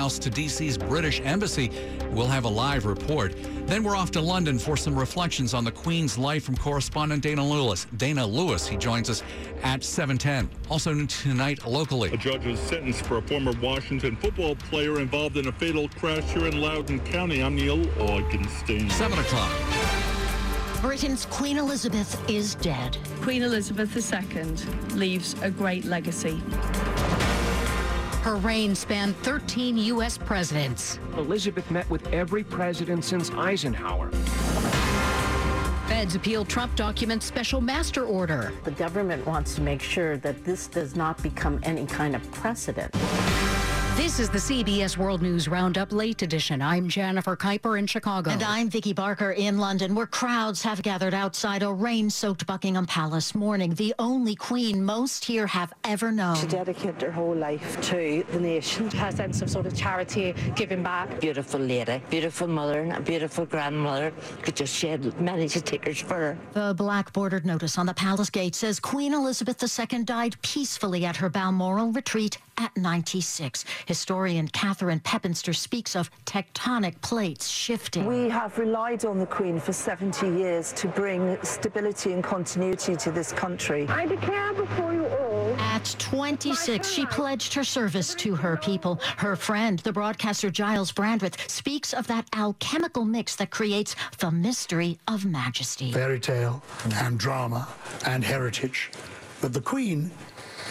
House to DC's British Embassy. We'll have a live report. Then we're off to London for some reflections on the Queen's life from correspondent Dana Lewis. Dana Lewis, he joins us at 7:10. Also tonight locally. A judge is sentenced for a former Washington football player involved in a fatal crash here in Loudoun County. I'm Neil Augenstein. 7 o'clock. Britain's Queen Elizabeth is dead. Queen Elizabeth II leaves a great legacy. Her reign spanned 13 U.S. presidents. Elizabeth met with every president since Eisenhower. Feds appeal Trump documents special master order. The government wants to make sure that this does not become any kind of precedent. This is the CBS World News Roundup Late Edition. I'm Jennifer Keiper in Chicago. And I'm Vicki Barker in London, where crowds have gathered outside a rain-soaked Buckingham Palace mourning the only queen most here have ever known. She dedicated her whole life to the nation. Her sense of sort of charity, giving back. Beautiful lady, beautiful mother, and a beautiful grandmother. Could just shed many tears for her. The black bordered notice on the palace gate says Queen Elizabeth II died peacefully at her Balmoral retreat at 96. Historian Catherine Pepinster speaks of tectonic plates shifting. We have relied on the Queen for 70 years to bring stability and continuity to this country. I declare before you all. At 26, she pledged her service to her people. Her friend, the broadcaster Giles Brandreth, speaks of that alchemical mix that creates the mystery of majesty. Fairy tale and drama and heritage. But the Queen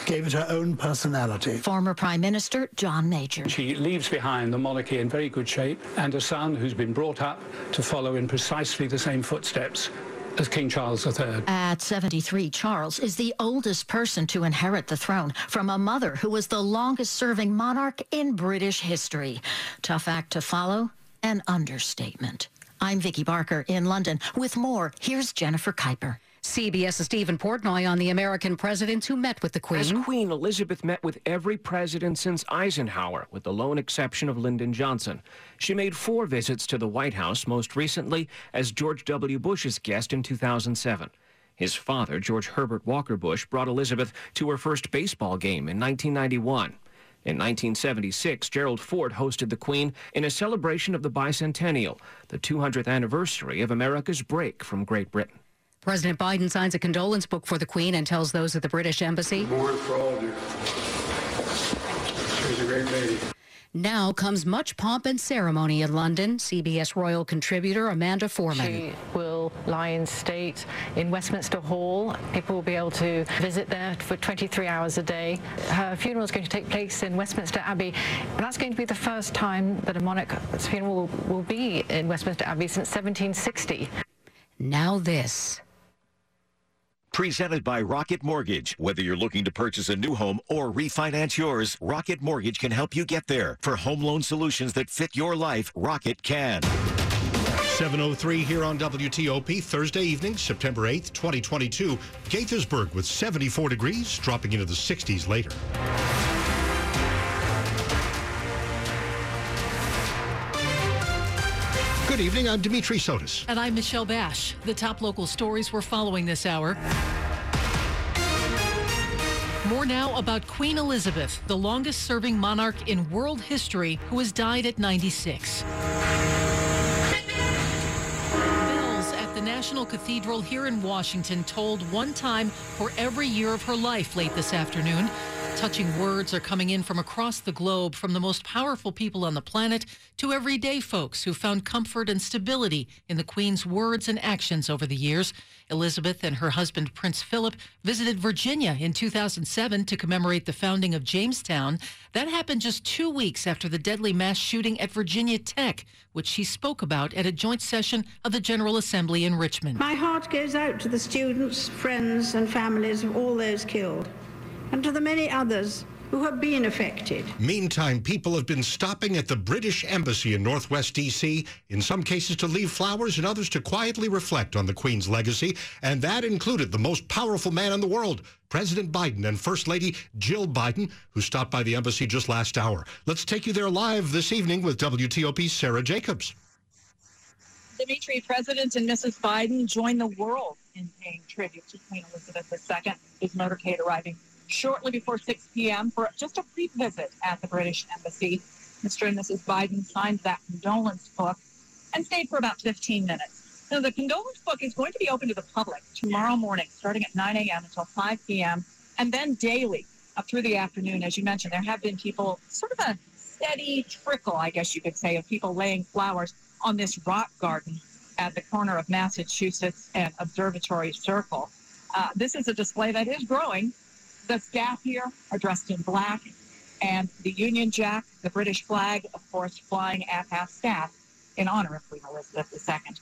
gave it her own personality. Former Prime Minister John Major. She leaves behind the monarchy in very good shape and a son who's been brought up to follow in precisely the same footsteps as King Charles III. At 73, Charles is the oldest person to inherit the throne from a mother who was the longest serving monarch in British history. Tough act to follow, an understatement. I'm Vicki Barker in London. With more, here's Jennifer Keiper. CBS's Stephen Portnoy on the American presidents who met with the Queen. As Queen Elizabeth met with every president since Eisenhower, with the lone exception of Lyndon Johnson. She made four visits to the White House, most recently as George W. Bush's guest in 2007. His father, George Herbert Walker Bush, brought Elizabeth to her first baseball game in 1991. In 1976, Gerald Ford hosted the Queen in a celebration of the bicentennial, the 200th anniversary of America's break from Great Britain. President Biden signs a condolence book for the Queen and tells those at the British Embassy. More for all of you. She's a great lady. Now comes much pomp and ceremony in London. CBS royal contributor Amanda Foreman. She will lie in state in Westminster Hall. People will be able to visit there for 23 hours a day. Her funeral is going to take place in Westminster Abbey. And that's going to be the first time that a monarch's funeral will, will be in Westminster Abbey since 1760. Now this. Presented by Rocket Mortgage. Whether you're looking to purchase a new home or refinance yours, Rocket Mortgage can help you get there. For home loan solutions that fit your life, Rocket can. 703 here on WTOP, Thursday evening, September 8th, 2022. Gaithersburg with 74 degrees, dropping into the 60s later. Good evening. I'm Dimitri Sotis. And I'm Michelle Basch. The top local stories we're following this hour. More now about Queen Elizabeth, the longest serving monarch in world history who has died at 96. Bells at the National Cathedral here in Washington tolled one time for every year of her life late this afternoon. Touching words are coming in from across the globe, from the most powerful people on the planet to everyday folks who found comfort and stability in the Queen's words and actions over the years. Elizabeth and her husband, Prince Philip, visited Virginia in 2007 to commemorate the founding of Jamestown. That happened just two weeks after the deadly mass shooting at Virginia Tech, which she spoke about at a joint session of the General Assembly in Richmond. My heart goes out to the students, friends, and families of all those killed and to the many others who have been affected. Meantime, people have been stopping at the British Embassy in Northwest D.C., in some cases to leave flowers and others to quietly reflect on the Queen's legacy. And that included the most powerful man in the world, President Biden and First Lady Jill Biden, who stopped by the embassy just last hour. Let's take you there live this evening with WTOP's Sarah Jacobs. Dimitri, President and Mrs. Biden join the world in paying tribute to Queen Elizabeth II. His motorcade arriving shortly before 6 p.m. for just a brief visit at the British Embassy. Mr. and Mrs. Biden signed that condolence book and stayed for about 15 minutes. Now, the condolence book is going to be open to the public tomorrow morning, starting at 9 a.m. until 5 p.m., and then daily up through the afternoon. As you mentioned, there have been people, sort of a steady trickle, I guess you could say, of people laying flowers on this rock garden at the corner of Massachusetts and Observatory Circle. Uh, this is a display that is growing the staff here are dressed in black, and the Union Jack, the British flag, of course, flying at half staff in honor of Queen Elizabeth II.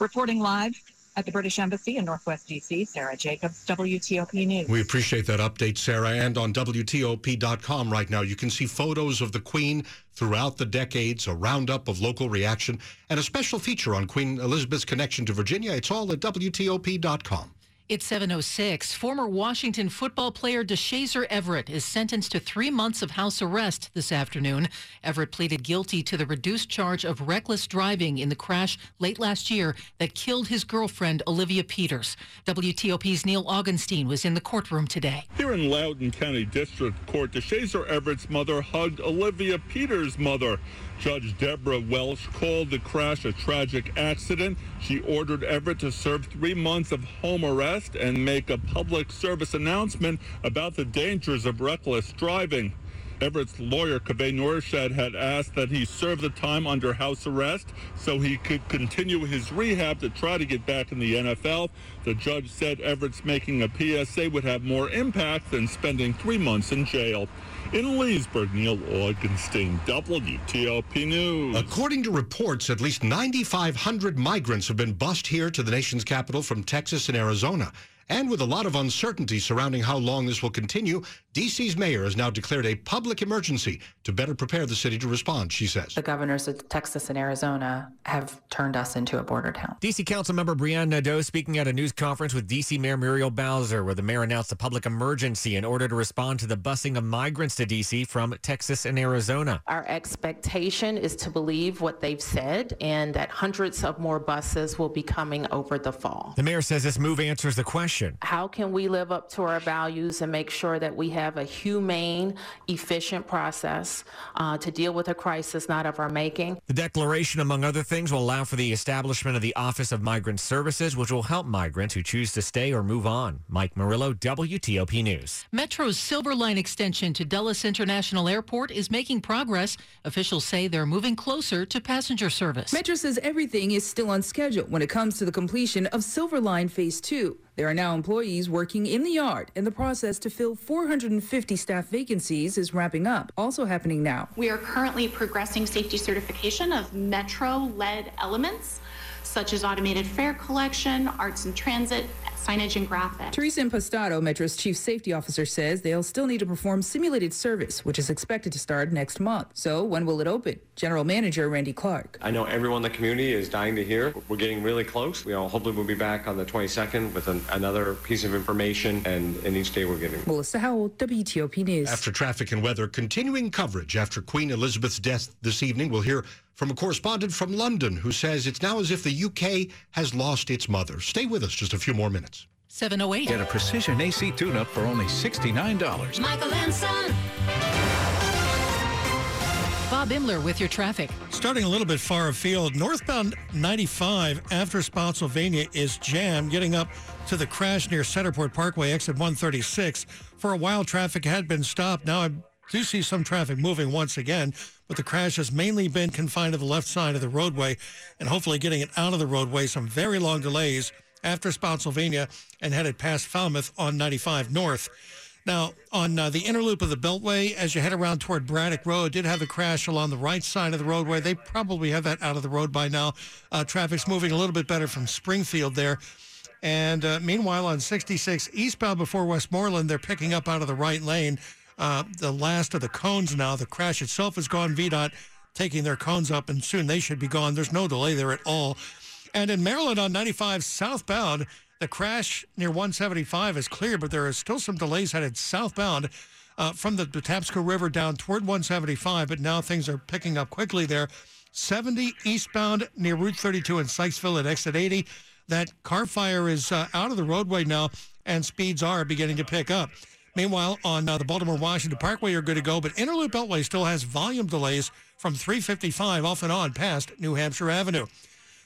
Reporting live at the British Embassy in Northwest D.C., Sarah Jacobs, WTOP News. We appreciate that update, Sarah. And on WTOP.com right now, you can see photos of the Queen throughout the decades, a roundup of local reaction, and a special feature on Queen Elizabeth's connection to Virginia. It's all at WTOP.com. It's 706. Former Washington football player Deshazor Everett is sentenced to three months of house arrest this afternoon. Everett pleaded guilty to the reduced charge of reckless driving in the crash late last year that killed his girlfriend, Olivia Peters. WTOP's Neil Augenstein was in the courtroom today. Here in Loudoun County District Court, Deshazor Everett's mother hugged Olivia Peters' mother. Judge Deborah Welch called the crash a tragic accident. She ordered Everett to serve three months of home arrest and make a public service announcement about the dangers of reckless driving. Everett's lawyer, Kaveh Norshad, had asked that he serve the time under house arrest so he could continue his rehab to try to get back in the NFL. The judge said Everett's making a PSA would have more impact than spending three months in jail. In Leesburg, Neil Augenstein, WTOP News. According to reports, at least 9,500 migrants have been bused here to the nation's capital from Texas and Arizona. And with a lot of uncertainty surrounding how long this will continue, D.C.'s mayor has now declared a public emergency to better prepare the city to respond, she says. The governors of Texas and Arizona have turned us into a border town. D.C. Councilmember Brianne Nadeau speaking at a news conference with D.C. Mayor Muriel Bowser, where the mayor announced a public emergency in order to respond to the busing of migrants to D.C. from Texas and Arizona. Our expectation is to believe what they've said and that hundreds of more buses will be coming over the fall. The mayor says this move answers the question how can we live up to our values and make sure that we have a humane, efficient process uh, to deal with a crisis not of our making? The declaration, among other things, will allow for the establishment of the Office of Migrant Services, which will help migrants who choose to stay or move on. Mike Murillo, WTOP News. Metro's Silver Line extension to Dulles International Airport is making progress. Officials say they're moving closer to passenger service. Metro says everything is still on schedule when it comes to the completion of Silver Line Phase 2. There are now employees working in the yard, and the process to fill 450 staff vacancies is wrapping up. Also happening now. We are currently progressing safety certification of metro led elements such as automated fare collection, arts and transit, signage and graphics. Teresa Impastato, Metro's chief safety officer, says they'll still need to perform simulated service, which is expected to start next month. So when will it open? General Manager Randy Clarke. I know everyone in the community is dying to hear. We're getting really close. We all hopefully we'll be back on the 22nd with an, another piece of information, and, and each day we're getting. Melissa Howell, WTOP News. After traffic and weather, continuing coverage after Queen Elizabeth's death this evening. We'll hear from a correspondent from London who says it's now as if the UK has lost its mother. Stay with us just a few more minutes. 708. Get a precision AC tune up for only $69. Michael and Son. Bob Inman with your traffic. Starting a little bit far afield, northbound 95 after Spotsylvania is jammed, getting up to the crash near Centerport Parkway, exit 136. For a while, traffic had been stopped. Now I do see some traffic moving once again, but the crash has mainly been confined to the left side of the roadway and hopefully getting it out of the roadway. Some very long delays after Spotsylvania and headed past Falmouth on 95 North. Now, on uh, the inner loop of the Beltway, as you head around toward Braddock Road, did have a crash along the right side of the roadway. They probably have that out of the road by now. Uh, traffic's moving a little bit better from Springfield there. And uh, meanwhile, on 66 eastbound before Westmoreland, they're picking up out of the right lane. uh, the last of the cones now. The crash itself is gone. VDOT taking their cones up, and soon they should be gone. There's no delay there at all. And in Maryland on 95 southbound, the crash near 175 is clear, but there are still some delays headed southbound uh, from the Patapsco River down toward 175. But now things are picking up quickly there. 70 eastbound near Route 32 in Sykesville at exit 80. That car fire is uh, out of the roadway now, and speeds are beginning to pick up. Meanwhile, on uh, the Baltimore Washington Parkway, you're good to go, but Inner Loop Beltway still has volume delays from 355 off and on past New Hampshire Avenue.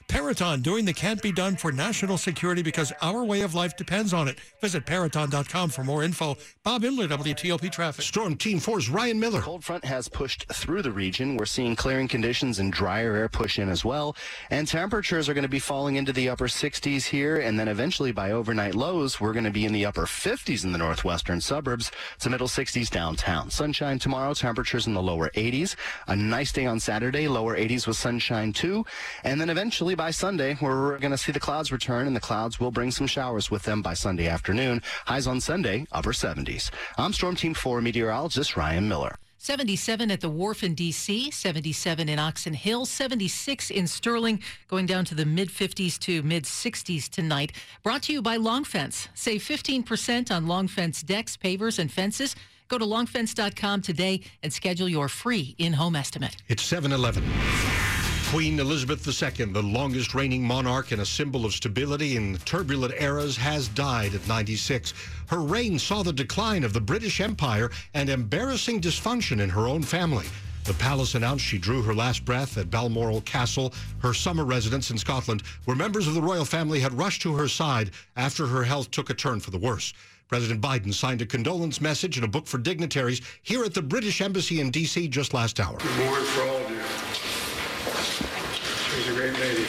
Peraton doing the can't be done for national security because our way of life depends on it. Visit Peraton.com for more info. Bob Inman, WTOP Traffic. Storm Team 4's Ryan Miller. Cold front has pushed through the region. We're seeing clearing conditions and drier air push in as well. And temperatures are going to be falling into the upper 60s here. And then eventually by overnight lows, we're going to be in the upper 50s in the northwestern suburbs to middle 60s downtown. Sunshine tomorrow, temperatures in the lower 80s. A nice day on Saturday, lower 80s with sunshine too. And then eventually by Sunday, we're going to see the clouds return, and the clouds will bring some showers with them by Sunday afternoon. Highs on Sunday, upper 70s. I'm Storm Team 4 meteorologist Ryan Miller. 77 at the wharf in D.C., 77 in Oxon Hill, 76 in Sterling, going down to the mid 50s to mid 60s tonight. Brought to you by Long Fence. Save 15% on Long Fence decks, pavers, and fences. Go to longfence.com today and schedule your free in home estimate. It's 7 11. Queen Elizabeth II, the longest reigning monarch and a symbol of stability in turbulent eras, has died at 96. Her reign saw the decline of the British Empire and embarrassing dysfunction in her own family. The palace announced she drew her last breath at Balmoral Castle, her summer residence in Scotland, where members of the royal family had rushed to her side after her health took a turn for the worse. President Biden signed a condolence message and a book for dignitaries here at the British Embassy in D.C. just last hour. Morning for all. She's a great lady.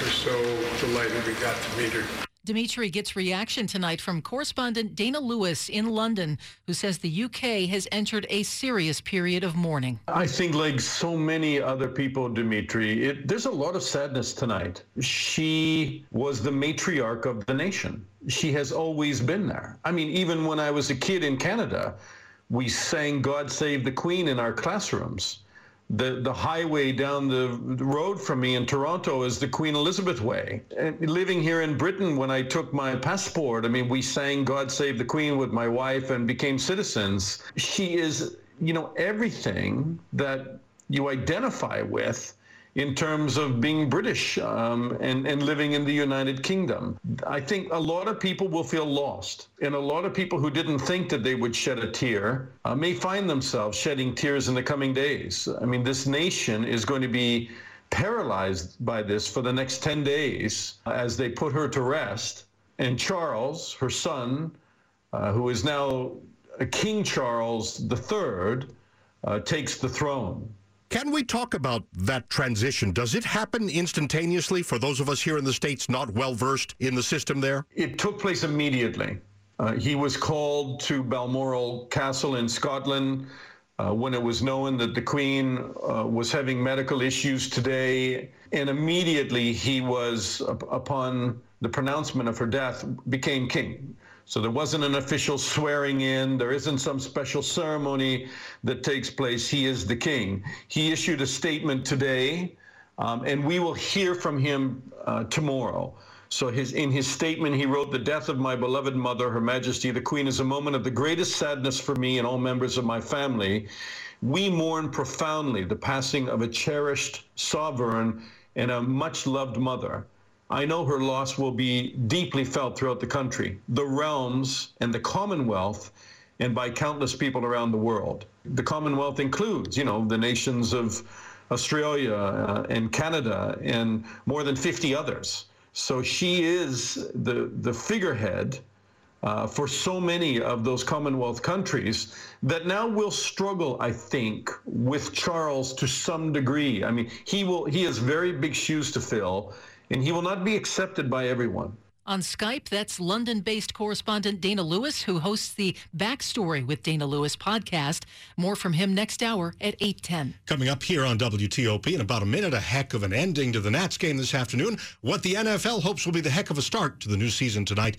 We're so delighted we got to meet her. Dimitri gets reaction tonight from correspondent Dana Lewis in London, who says the UK has entered a serious period of mourning. I think, like so many other people, Dimitri, it, there's a lot of sadness tonight. She was the matriarch of the nation. She has always been there. I mean, even when I was a kid in Canada, we sang God Save the Queen in our classrooms the, the highway down the road from me in Toronto is the Queen Elizabeth Way. And living here in Britain, when I took my passport, I mean, we sang God Save the Queen with my wife and became citizens. She is, you know, everything that you identify with in terms of being British um, and, and living in the United Kingdom. I think a lot of people will feel lost. And a lot of people who didn't think that they would shed a tear uh, may find themselves shedding tears in the coming days. I mean, this nation is going to be paralyzed by this for the next 10 days as they put her to rest. And Charles, her son, uh, who is now King Charles III, uh, takes the throne. Can we talk about that transition? Does it happen instantaneously for those of us here in the States not well versed in the system there? It took place immediately. Uh, he was called to Balmoral Castle in Scotland uh, when it was known that the Queen uh, was having medical issues today. And immediately he was, upon the pronouncement of her death, became king. So there wasn't an official swearing in. There isn't some special ceremony that takes place. He is the king. He issued a statement today, um, and we will hear from him uh, tomorrow. So his, in his statement, he wrote, The death of my beloved mother, Her Majesty the Queen, is a moment of the greatest sadness for me and all members of my family. We mourn profoundly the passing of a cherished sovereign and a much loved mother. I know her loss will be deeply felt throughout the country, the realms, and the Commonwealth, and by countless people around the world. The Commonwealth includes, you know, the nations of Australia uh, and Canada and more than 50 others. So she is the, the figurehead uh, for so many of those Commonwealth countries that now will struggle, I think, with Charles to some degree. I mean, he will he has very big shoes to fill and he will not be accepted by everyone. On Skype, that's London based correspondent Dana Lewis, who hosts the Backstory with Dana Lewis podcast. More from him next hour at 810. Coming up here on WTOP in about a minute, a heck of an ending to the Nats game this afternoon. What the NFL hopes will be the heck of a start to the new season tonight.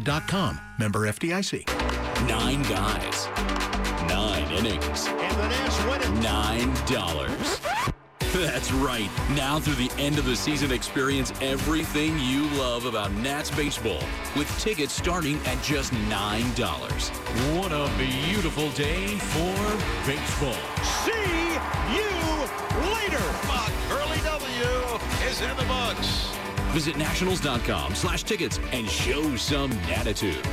Member FDIC. Nine guys, nine innings, nine dollars. That's right. Now through the end of the season, experience everything you love about Nats baseball with tickets starting at just $9. What a beautiful day for baseball. See you later. Buck Curly W is in the books. Visit nationals.com slash tickets and show some attitude.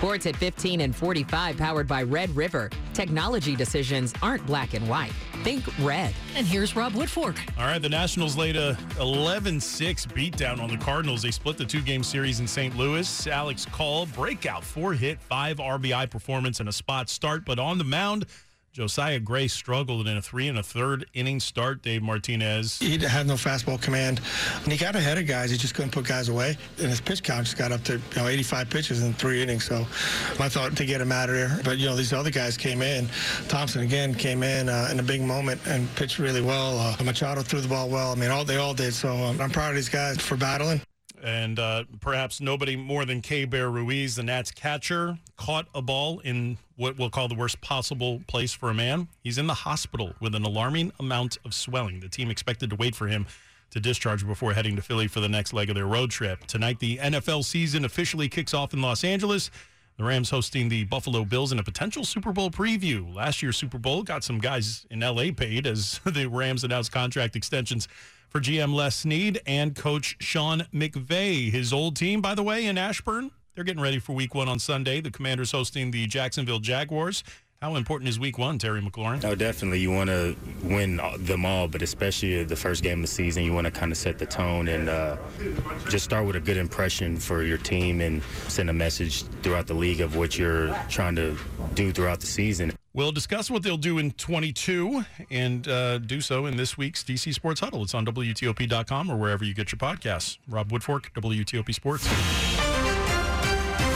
Sports at 15 and 45 powered by Red River. Technology decisions aren't black and white. Think red. And here's Rob Woodfork. All right, the Nationals laid a 11-6 beatdown on the Cardinals. They split the two-game series in St. Louis. Alex Call, breakout four-hit, five RBI performance and a spot start, but on the mound, Josiah Gray struggled in a three and a third inning start. Dave Martinez. He had no fastball command. And he got ahead of guys. He just couldn't put guys away. And his pitch count just got up to you know 85 pitches in three innings. So I thought to get him out of there. But you know these other guys came in. Thompson again came in uh, in a big moment and pitched really well. Uh, Machado threw the ball well. I mean, all they all did. So um, I'm proud of these guys for battling and uh, perhaps nobody more than Keibert Ruiz, the Nats catcher, caught a ball in what we'll call the worst possible place for a man. He's in the hospital with an alarming amount of swelling. The team expected to wait for him to discharge before heading to Philly for the next leg of their road trip. Tonight, the NFL season officially kicks off in Los Angeles. The Rams hosting the Buffalo Bills in a potential Super Bowl preview. Last year's Super Bowl got some guys in LA paid as the Rams announced contract extensions for GM Les Snead and coach Sean McVay. His old team, by the way, in Ashburn, they're getting ready for week one on Sunday. The Commanders hosting the Jacksonville Jaguars. How important is week one, Terry McLaurin? Oh, definitely. You want to win them all, but especially the first game of the season, you want to kind of set the tone and uh, just start with a good impression for your team and send a message throughout the league of what you're trying to do throughout the season. We'll discuss what they'll do in 22 and uh, do so in this week's DC Sports Huddle. It's on WTOP.com or wherever you get your podcasts. Rob Woodfork, WTOP Sports.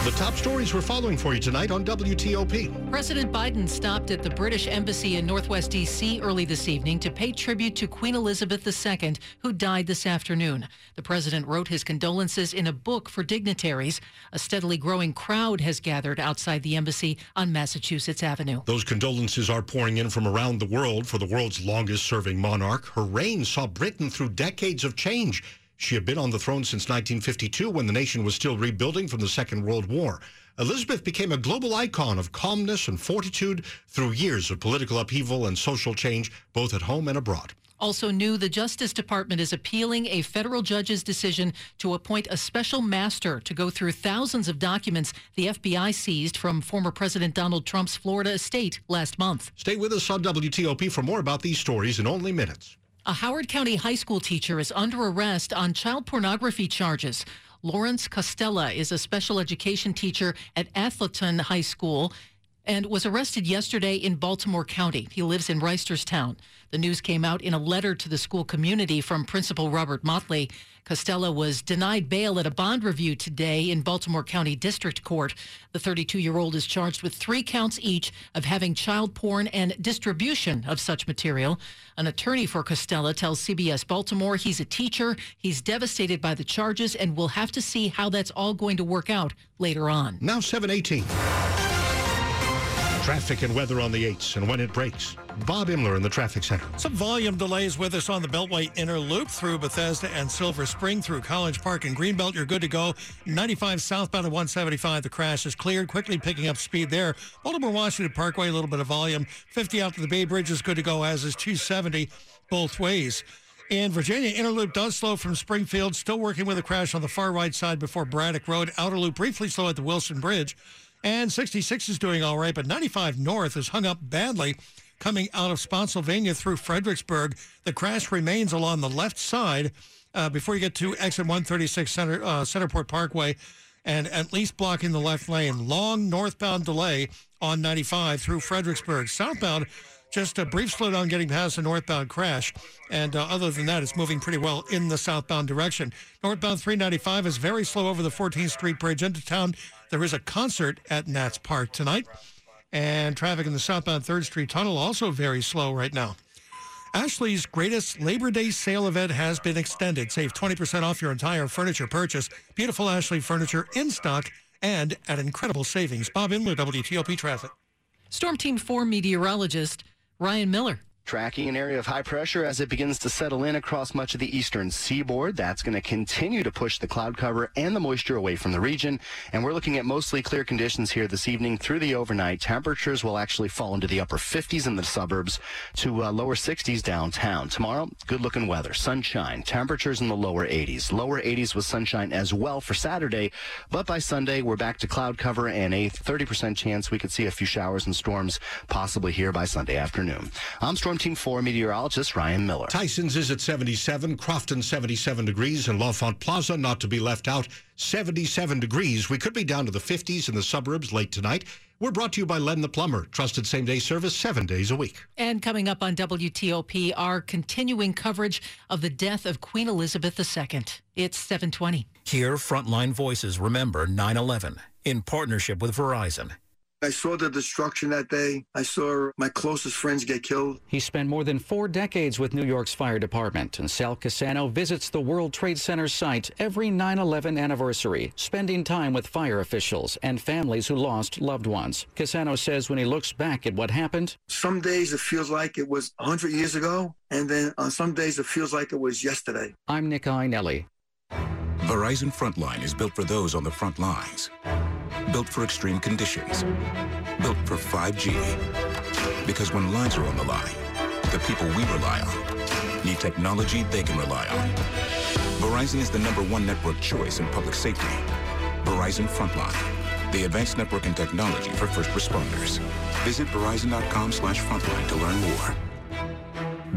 The top stories we're following for you tonight on WTOP. President Biden stopped at the British Embassy in Northwest D.C. early this evening to pay tribute to Queen Elizabeth II, who died this afternoon. The president wrote his condolences in a book for dignitaries. A steadily growing crowd has gathered outside the embassy on Massachusetts Avenue. Those condolences are pouring in from around the world for the world's longest serving monarch. Her reign saw Britain through decades of change. She had been on the throne since 1952 when the nation was still rebuilding from the Second World War. Elizabeth became a global icon of calmness and fortitude through years of political upheaval and social change, both at home and abroad. Also new, the Justice Department is appealing a federal judge's decision to appoint a special master to go through thousands of documents the FBI seized from former President Donald Trump's Florida estate last month. Stay with us on WTOP for more about these stories in only minutes. A Howard County high school teacher is under arrest on child pornography charges. Lawrence Costella is a special education teacher at Atholton High School and was arrested yesterday in Baltimore County. He lives in Reisterstown. The news came out in a letter to the school community from Principal Robert Motley. Costella was denied bail at a bond review today in Baltimore County District Court. The 32 year old is charged with three counts each of having child porn and distribution of such material. An attorney for Costella tells CBS Baltimore he's a teacher, he's devastated by the charges, and we'll have to see how that's all going to work out later on. Now 718. Traffic and weather on the 8s and when it breaks. Bob Inman in the traffic center. Some volume delays with us on the Beltway Inner Loop through Bethesda and Silver Spring through College Park and Greenbelt. You're good to go. 95 southbound at 175. The crash is cleared. Quickly picking up speed there. Baltimore Washington Parkway, a little bit of volume. 50 out to the Bay Bridge is good to go, as is 270 both ways. And Virginia Inner Loop does slow from Springfield. Still working with a crash on the far right side before Braddock Road. Outer Loop briefly slow at the Wilson Bridge. And 66 is doing all right, but 95 North is hung up badly coming out of Spotsylvania through Fredericksburg. The crash remains along the left side uh, before you get to exit 136 Center, uh, Centerport Parkway, and at least blocking the left lane. Long northbound delay on 95 through Fredericksburg. Southbound, just a brief slowdown getting past the northbound crash. And uh, other than that, it's moving pretty well in the southbound direction. Northbound 395 is very slow over the 14th Street Bridge into town. There is a concert at Nats Park tonight. And traffic in the southbound 3rd Street Tunnel also very slow right now. Ashley's greatest Labor Day sale event has been extended. Save 20% off your entire furniture purchase. Beautiful Ashley furniture in stock and at incredible savings. Bob Inman, WTOP Traffic. Storm Team 4 meteorologist Ryan Miller. Tracking an area of high pressure as it begins to settle in across much of the eastern seaboard. That's going to continue to push the cloud cover and the moisture away from the region. And we're looking at mostly clear conditions here this evening through the overnight. Temperatures will actually fall into the upper 50s in the suburbs to uh, lower 60s downtown. Tomorrow, good looking weather, sunshine, temperatures in the lower 80s. Lower 80s with sunshine as well for Saturday. But by Sunday, we're back to cloud cover and a 30% chance we could see a few showers and storms possibly here by Sunday afternoon. I'm Storm Team 4 meteorologist Ryan Miller. Tyson's is at 77, Crofton 77 degrees, and L'Enfant Plaza, not to be left out, 77 degrees. We could be down to the 50s in the suburbs late tonight. We're brought to you by Len the Plumber, trusted same day service seven days a week. And coming up on WTOP, our continuing coverage of the death of Queen Elizabeth II. It's 720. Here, Frontline Voices remember 9 11 in partnership with Verizon. I saw the destruction that day. I saw my closest friends get killed. He spent more than four decades with New York's fire department, and Sal Cassano visits the World Trade Center site every 9 11 anniversary, spending time with fire officials and families who lost loved ones. Cassano says when he looks back at what happened, some days it feels like it was 100 years ago, and then on some days it feels like it was yesterday. I'm Nick Iannelli. Verizon Frontline is built for those on the front lines. Built for extreme conditions. Built for 5G. Because when lives are on the line, the people we rely on need technology they can rely on. Verizon is the number one network choice in public safety. Verizon Frontline, the advanced network and technology for first responders. Visit verizon.com slash frontline to learn more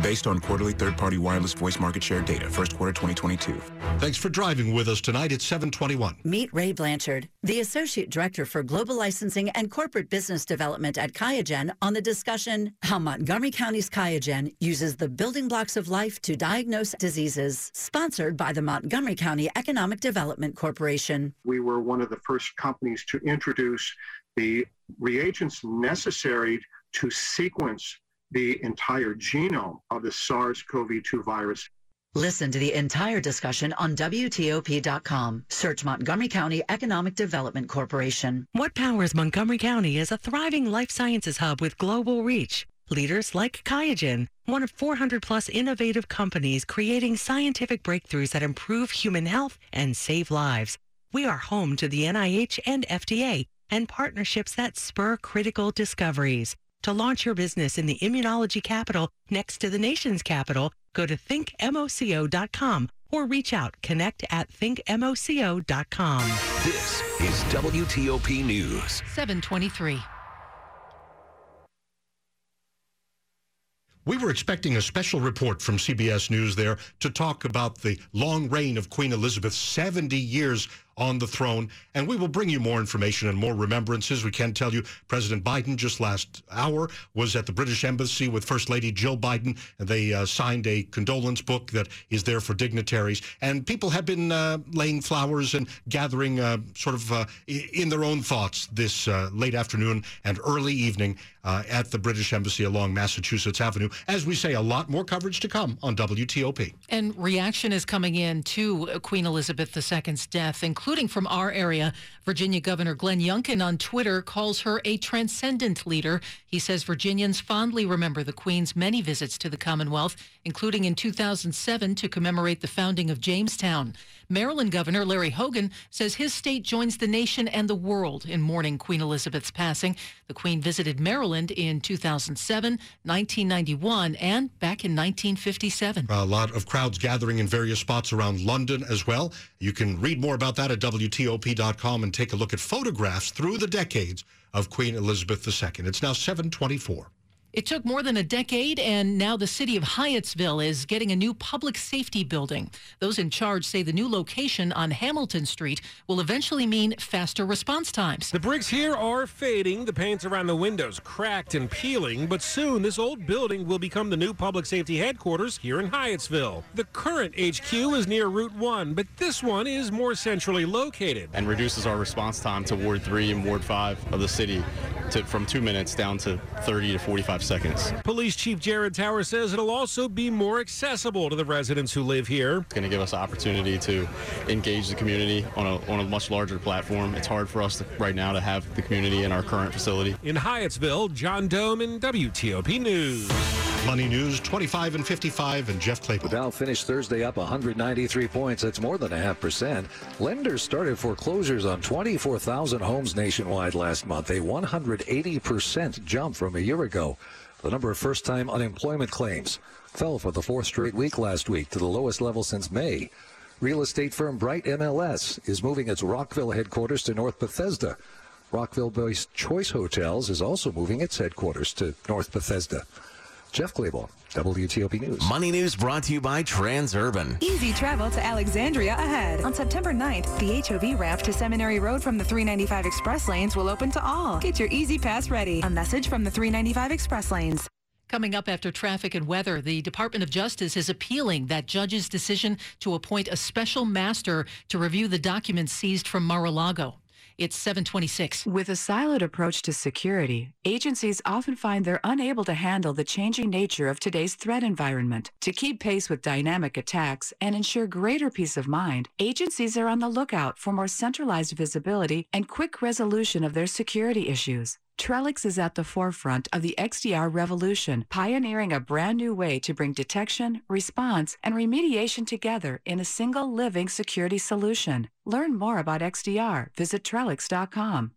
based on quarterly third-party wireless voice market share data, first quarter 2022. Thanks for driving with us tonight. at 721. Meet Ray Blanchard, the Associate Director for Global Licensing and Corporate Business Development at QIAGEN on the discussion how Montgomery County's QIAGEN uses the building blocks of life to diagnose diseases, sponsored by the Montgomery County Economic Development Corporation. We were one of the first companies to introduce the reagents necessary to sequence the entire genome of the SARS-CoV-2 virus. Listen to the entire discussion on WTOP.com. Search Montgomery County Economic Development Corporation. What powers Montgomery County is a thriving life sciences hub with global reach. Leaders like QIAGEN, one of 400 plus innovative companies creating scientific breakthroughs that improve human health and save lives. We are home to the NIH and FDA and partnerships that spur critical discoveries. To launch your business in the immunology capital next to the nation's capital, go to thinkmoco.com or reach out connect at thinkmoco.com. This is WTOP News. 723. We were expecting a special report from CBS News there to talk about the long reign of Queen Elizabeth, 70 years on the throne. And we will bring you more information and more remembrances. We can tell you President Biden just last hour was at the British Embassy with First Lady Jill Biden, and they uh, signed a condolence book that is there for dignitaries. And people have been uh, laying flowers and gathering uh, sort of uh, in their own thoughts this uh, late afternoon and early evening uh, at the British Embassy along Massachusetts Avenue. As we say, a lot more coverage to come on WTOP. And reaction is coming in to Queen Elizabeth II's death, including including from our area. Virginia Governor Glenn Youngkin on Twitter calls her a transcendent leader. He says Virginians fondly remember the Queen's many visits to the Commonwealth, including in 2007 to commemorate the founding of Jamestown. Maryland Governor Larry Hogan says his state joins the nation and the world in mourning Queen Elizabeth's passing. The Queen visited Maryland in 2007, 1991, and back in 1957. A lot of crowds gathering in various spots around London as well. You can read more about that at WTOP.com and take a look at photographs through the decades of Queen Elizabeth II. It's now 724. It took more than a decade, and now the city of Hyattsville is getting a new public safety building. Those in charge say the new location on Hamilton Street will eventually mean faster response times. The bricks here are fading, the paints around the windows cracked and peeling, but soon this old building will become the new public safety headquarters here in Hyattsville. The current HQ is near Route 1, but this one is more centrally located. And reduces our response time to Ward 3 and Ward 5 of the city to, from two minutes down to 30 to 45 seconds. Police Chief Jared Tower says it'll also be more accessible to the residents who live here. It's going to give us opportunity to engage the community on a, on a much larger platform. It's hard for us to, right now to have the community in our current facility. In Hyattsville, John Domen WTOP News. Money News 25 and 55 and Jeff Clabaugh. The Dow finished Thursday up 193 points. That's more than a half percent. Lenders started foreclosures on 24,000 homes nationwide last month, a 180% jump from a year ago. The number of first time unemployment claims fell for the fourth straight week last week to the lowest level since May. Real estate firm Bright MLS is moving its Rockville headquarters to North Bethesda. Rockville based Choice Hotels is also moving its headquarters to North Bethesda. Jeff Clabaugh, WTOP News. Money News brought to you by Transurban. Easy travel to Alexandria ahead. On September 9th, the HOV ramp to Seminary Road from the 395 Express lanes will open to all. Get your E-ZPass ready. A message from the 395 Express lanes. Coming up after traffic and weather, the Department of Justice is appealing that judge's decision to appoint a special master to review the documents seized from Mar-a-Lago. It's 726. With a siloed approach to security, agencies often find they're unable to handle the changing nature of today's threat environment. To keep pace with dynamic attacks and ensure greater peace of mind, agencies are on the lookout for more centralized visibility and quick resolution of their security issues. Trellix is at the forefront of the XDR revolution, pioneering a brand new way to bring detection, response, and remediation together in a single living security solution. Learn more about XDR. Visit Trellix.com.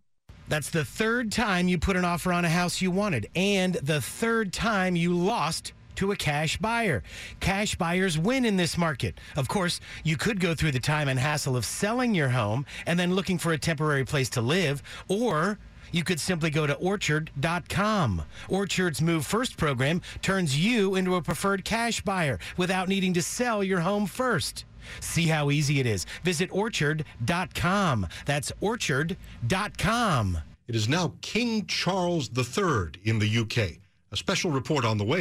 That's the third time you put an offer on a house you wanted, and the third time you lost to a cash buyer. Cash buyers win in this market. Of course, you could go through the time and hassle of selling your home and then looking for a temporary place to live, or you could simply go to orchard.com. Orchard's Move First program turns you into a preferred cash buyer without needing to sell your home first. See how easy it is. Visit orchard.com. That's orchard.com. It is now King Charles III in the UK. A special report on the way.